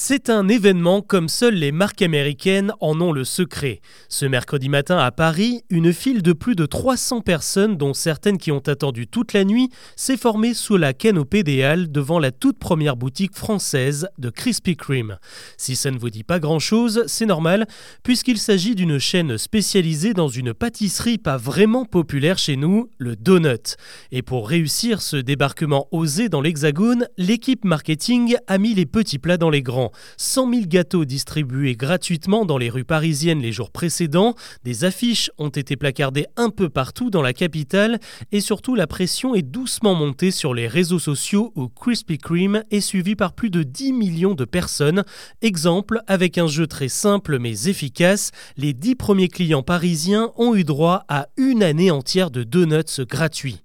C'est un événement comme seules les marques américaines en ont le secret. Ce mercredi matin à Paris, une file de plus de 300 personnes, dont certaines qui ont attendu toute la nuit, s'est formée sous la canopée des Halles devant la toute première boutique française de Krispy Kreme. Si ça ne vous dit pas grand-chose, c'est normal, puisqu'il s'agit d'une chaîne spécialisée dans une pâtisserie pas vraiment populaire chez nous, le donut. Et pour réussir ce débarquement osé dans l'Hexagone, l'équipe marketing a mis les petits plats dans les grands. 100 000 gâteaux distribués gratuitement dans les rues parisiennes les jours précédents, des affiches ont été placardées un peu partout dans la capitale et surtout la pression est doucement montée sur les réseaux sociaux où Krispy Kreme est suivi par plus de 10 millions de personnes. Exemple, avec un jeu très simple mais efficace, les 10 premiers clients parisiens ont eu droit à une année entière de donuts gratuits.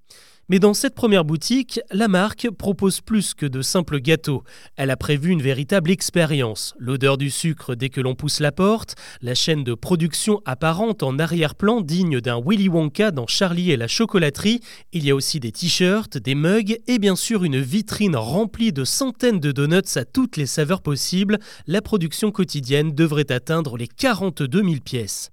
Mais dans cette première boutique, la marque propose plus que de simples gâteaux. Elle a prévu une véritable expérience. L'odeur du sucre dès que l'on pousse la porte, la chaîne de production apparente en arrière-plan digne d'un Willy Wonka dans Charlie et la chocolaterie. Il y a aussi des t-shirts, des mugs et bien sûr une vitrine remplie de centaines de donuts à toutes les saveurs possibles. La production quotidienne devrait atteindre les 42 000 pièces.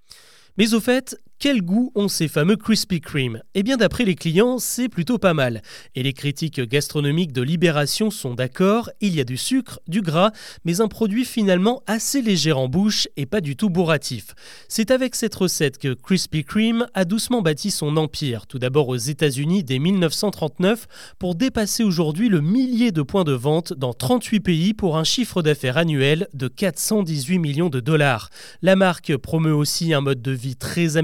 Mais au fait, quel goût ont ces fameux Krispy Kreme? Eh bien d'après les clients, c'est plutôt pas mal. Et les critiques gastronomiques de Libération sont d'accord, il y a du sucre, du gras, mais un produit finalement assez léger en bouche et pas du tout bourratif. C'est avec cette recette que Krispy Kreme a doucement bâti son empire, tout d'abord aux États-Unis dès 1939, pour dépasser aujourd'hui le millier de points de vente dans 38 pays pour un chiffre d'affaires annuel de 418 millions de dollars. La marque promeut aussi un mode de vie très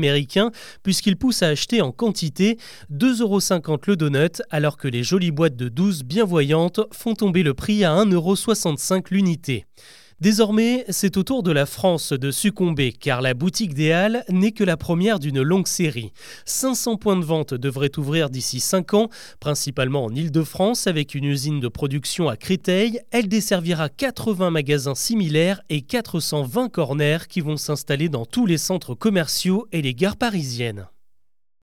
puisqu'il pousse à acheter en quantité 2,50€ le donut alors que les jolies boîtes de 12 bien voyantes font tomber le prix à 1,65€ l'unité. Désormais, c'est au tour de la France de succomber, car la boutique des Halles n'est que la première d'une longue série. 500 points de vente devraient ouvrir d'ici 5 ans, principalement en Ile-de-France, avec une usine de production à Créteil. Elle desservira 80 magasins similaires et 420 corners qui vont s'installer dans tous les centres commerciaux et les gares parisiennes.